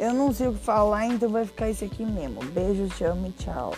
Eu não sei o que falar, então vai ficar isso aqui mesmo. Beijo, te amo e tchau.